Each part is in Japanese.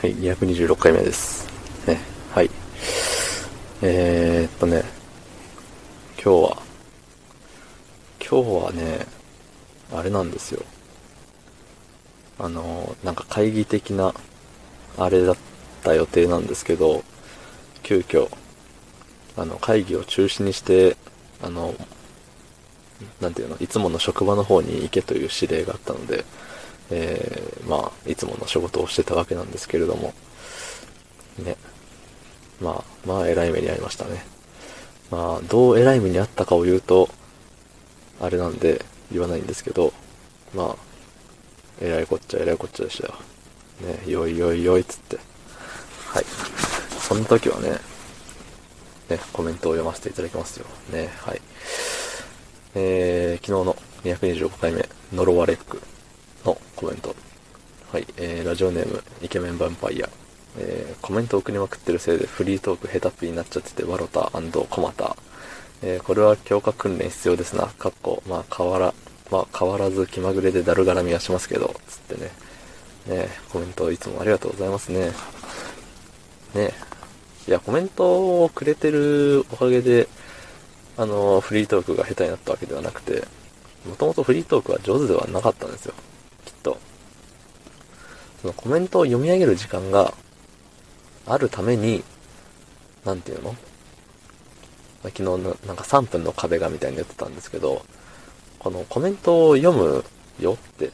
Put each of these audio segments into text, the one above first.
はい、226回目です。ね、はい。えー、っとね、今日は、今日はね、あれなんですよ。あの、なんか会議的な、あれだった予定なんですけど、急遽、あの、会議を中止にして、あの、なんていうの、いつもの職場の方に行けという指令があったので、えー、まあ、いつもの仕事をしてたわけなんですけれども、ね。まあ、まあ、偉い目に遭いましたね。まあ、どう偉い目に遭ったかを言うと、あれなんで言わないんですけど、まあ、偉いこっちゃ偉いこっちゃでしたよ。ね、よいよいよいっつって。はい。その時はね、ね、コメントを読ませていただきますよ。ね、はい。えー、昨日の225回目、呪われっくコメント。はい、えー、ラジオネーム、イケメンヴァンパイア。えー、コメント送りまくってるせいでフリートークヘタピーになっちゃってて、ワロタコマタ。えー、これは強化訓練必要ですな。かっこ、まあ、変わら、まあ、変わらず気まぐれでだるがらみはしますけど、つってね。ねコメントいつもありがとうございますね。ねいや、コメントをくれてるおかげで、あの、フリートークが下手になったわけではなくて、もともとフリートークは上手ではなかったんですよ。そのコメントを読み上げる時間があるために、なんていうの？昨日のなんか3分の壁がみたいに言ってたんですけど、このコメントを読むよって、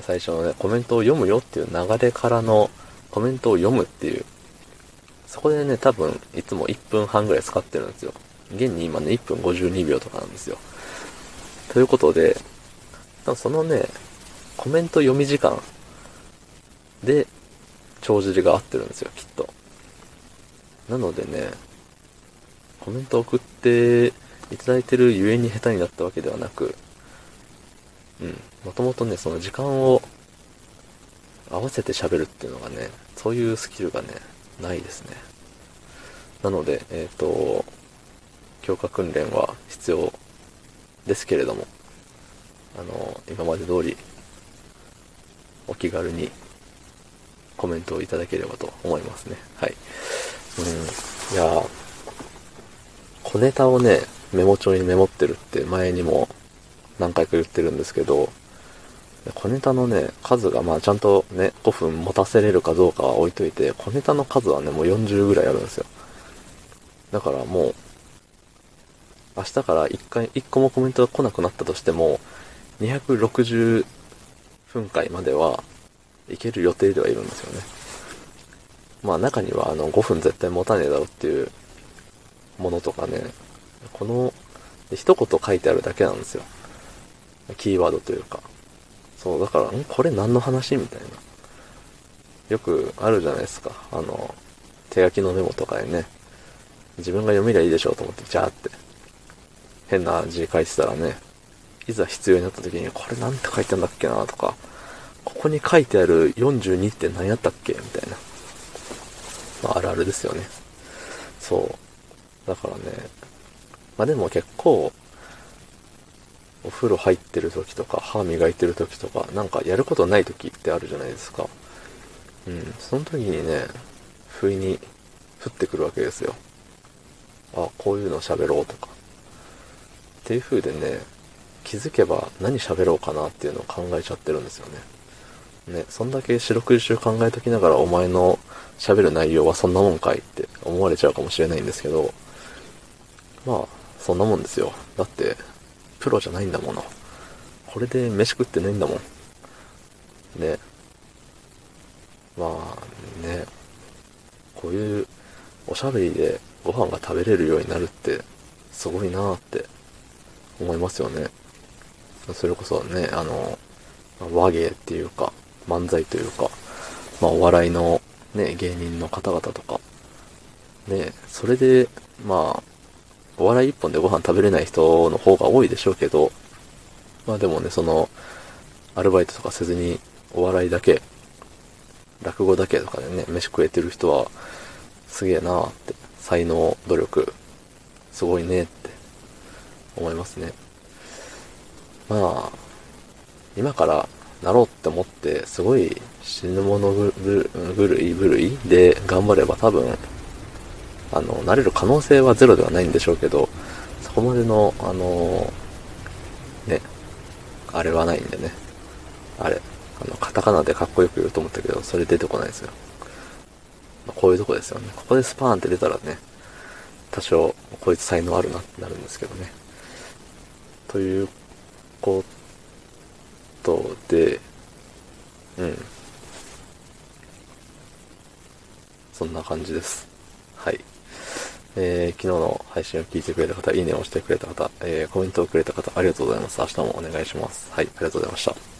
最初のね、コメントを読むよっていう流れからのコメントを読むっていう、そこでね、多分いつも1分半ぐらい使ってるんですよ。現に今ね、1分52秒とかなんですよ。ということで、そのね、コメント読み時間で、帳尻が合ってるんですよ、きっと。なのでね、コメント送っていただいてるゆえに下手になったわけではなく、うん、もともとね、その時間を合わせて喋るっていうのがね、そういうスキルがね、ないですね。なので、えっ、ー、と、強化訓練は必要ですけれども、あの、今まで通りお気軽にコメントをいただければと思いますね。はい。うん。いや小ネタをね、メモ帳にメモってるって前にも何回か言ってるんですけど、小ネタのね、数がまあちゃんとね、5分持たせれるかどうかは置いといて、小ネタの数はね、もう40ぐらいあるんですよ。だからもう、明日から1回、1個もコメントが来なくなったとしても、260分解まではいける予定ではいるんですよね。まあ中にはあの5分絶対持たねえだろっていうものとかね、この一言書いてあるだけなんですよ。キーワードというか。そう、だから、ん？これ何の話みたいな。よくあるじゃないですか。あの、手書きのメモとかでね、自分が読みりゃいいでしょうと思って、ジャーって、変な字書いてたらね、いざ必要になった時に、これなんて書いてんだっけなとか、ここに書いてある42って何やったっけ？みたいな。まあ、あるあるですよね。そう。だからね、まあでも結構、お風呂入ってる時とか、歯磨いてる時とか、なんかやることない時ってあるじゃないですか。うん、その時にね、不意に降ってくるわけですよ。あ、こういうの喋ろうとか。っていう風でね、気づけば何喋ろうかなっていうのを考えちゃってるんですよね。ね、そんだけ四六時中考えときながらお前の喋る内容はそんなもんかいって思われちゃうかもしれないんですけど、まあ、そんなもんですよ。だって、プロじゃないんだもの。これで飯食ってないんだもん。ね。まあ、ね。こういうおしゃべりでご飯が食べれるようになるって、すごいなーって思いますよね。それこそね、あの、和芸っていうか、漫才というか、まあお笑いのね、芸人の方々とか、ね、それで、まあ、お笑い一本でご飯食べれない人の方が多いでしょうけど、まあでもね、その、アルバイトとかせずに、お笑いだけ、落語だけとかでね、飯食えてる人は、すげえなーって、才能、努力、すごいねって思いますね。まあ、今からなろうって思って、すごい死ぬ者ぐるいぐるいで頑張れば多分、あの、なれる可能性はゼロではないんでしょうけど、そこまでの、あの、ね、あれはないんでね。あれ、あの、カタカナでかっこよく言うと思ったけど、それ出てこないですよ。ま、こういうとこですよね。ここでスパーンって出たらね、多少、こいつ才能あるなってなるんですけどね。というこことで、うん。そんな感じです。はい。えー、昨日の配信を聞いてくれた方、いいねを押してくれた方、えー、コメントをくれた方、ありがとうございます。明日もお願いします。はい、ありがとうございました。